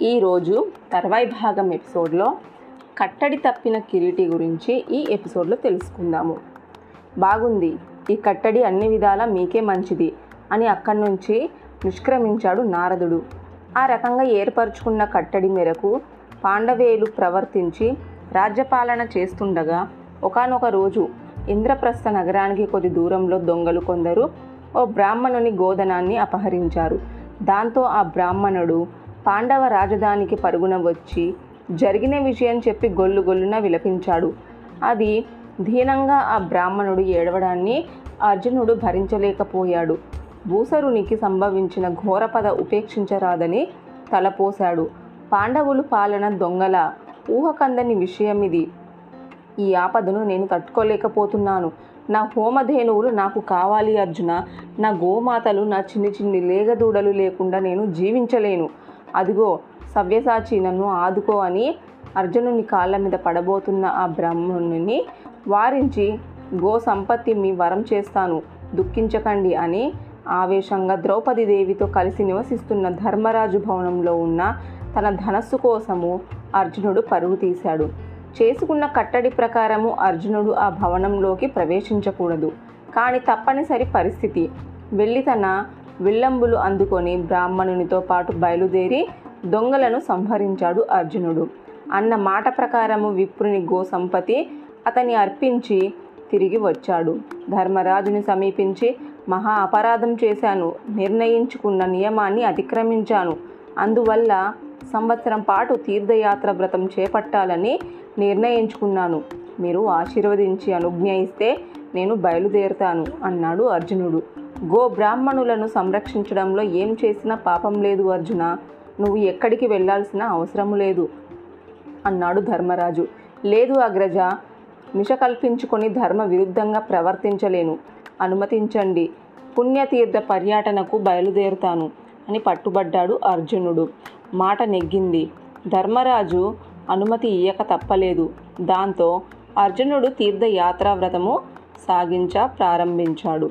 ఈరోజు తర్వాయి భాగం ఎపిసోడ్లో కట్టడి తప్పిన కిరీటి గురించి ఈ ఎపిసోడ్లో తెలుసుకుందాము. బాగుంది ఈ కట్టడి అన్ని విధాలా మీకే మంచిది అని అక్కడి నుంచి నిష్క్రమించాడు నారదుడు. ఆ రకంగా ఏర్పరచుకున్న కట్టడి మేరకు పాండవేయులు ప్రవర్తించి రాజ్యపాలన చేస్తుండగా ఒకానొక రోజు ఇంద్రప్రస్థ నగరానికి కొద్ది దూరంలో దొంగలు కొందరు ఓ బ్రాహ్మణుని గోధనాన్ని అపహరించారు. దాంతో ఆ బ్రాహ్మణుడు పాండవ రాజధానికి పరుగున వచ్చి జరిగిన విషయం చెప్పి గొల్లు గొల్లున విలపించాడు. అది ధీనంగా ఆ బ్రాహ్మణుడు ఏడవడాన్ని అర్జునుడు భరించలేకపోయాడు. భూసరునికి సంభవించిన ఘోరపద ఉపేక్షించరాదని తలపోశాడు. పాండవులు పాలన దొంగల ఊహకందని విషయం ఇది ఈ ఆపదను నేను తట్టుకోలేకపోతున్నాను. నా హోమధేనువులు నాకు కావాలి అర్జున. నా గోమాతలు నా చిన్ని చిన్ని లేగదూడలు లేకుండా నేను జీవించలేను. అదిగో సవ్యసాచి నన్ను ఆదుకో అని అర్జునుని కాళ్ళ మీద పడబోతున్న ఆ బ్రాహ్మణుని వారించి గో సంపత్తి మీ వరం చేస్తాను దుఃఖించకండి అని ఆవేశంగా ద్రౌపది దేవితో కలిసి నివసిస్తున్న ధర్మరాజు భవనంలో ఉన్న తన ధనస్సు కోసము అర్జునుడు పరుగు తీశాడు. చేసుకున్న కట్టడి ప్రకారము అర్జునుడు ఆ భవనంలోకి ప్రవేశించకూడదు. కానీ తప్పనిసరి పరిస్థితి వెళ్ళి తన విల్లంబులు అందుకొని బ్రాహ్మణునితో పాటు బయలుదేరి దొంగలను సంహరించాడు అర్జునుడు. అన్న మాట ప్రకారము విప్రుని గోసంపతి అతని అర్పించి తిరిగి వచ్చాడు. ధర్మరాజుని సమీపించి మహా అపరాధం చేశాను. నిర్ణయించుకున్న నియమాన్ని అతిక్రమించాను. అందువల్ల సంవత్సరం పాటు తీర్థయాత్ర వ్రతం చేపట్టాలని నిర్ణయించుకున్నాను. మీరు ఆశీర్వదించి అనుజ్ఞ ఇస్తే నేను బయలుదేరుతాను అన్నాడు అర్జునుడు. గో బ్రాహ్మణులను సంరక్షించడంలో ఏం చేసినా పాపం లేదు అర్జున. నువ్వు ఎక్కడికి వెళ్ళాల్సిన అవసరం లేదు అన్నాడు ధర్మరాజు. లేదు అగ్రజ మిషకల్పించుకొని ధర్మ విరుద్ధంగా ప్రవర్తించలేను. అనుమతించండి. పుణ్యతీర్థ పర్యటనకు బయలుదేరుతాను అని పట్టుబడ్డాడు అర్జునుడు. మాట నెగ్గింది. ధర్మరాజు అనుమతి ఇయ్యక తప్పలేదు. దాంతో అర్జునుడు తీర్థయాత్రా వ్రతము సాగించ ప్రారంభించాడు.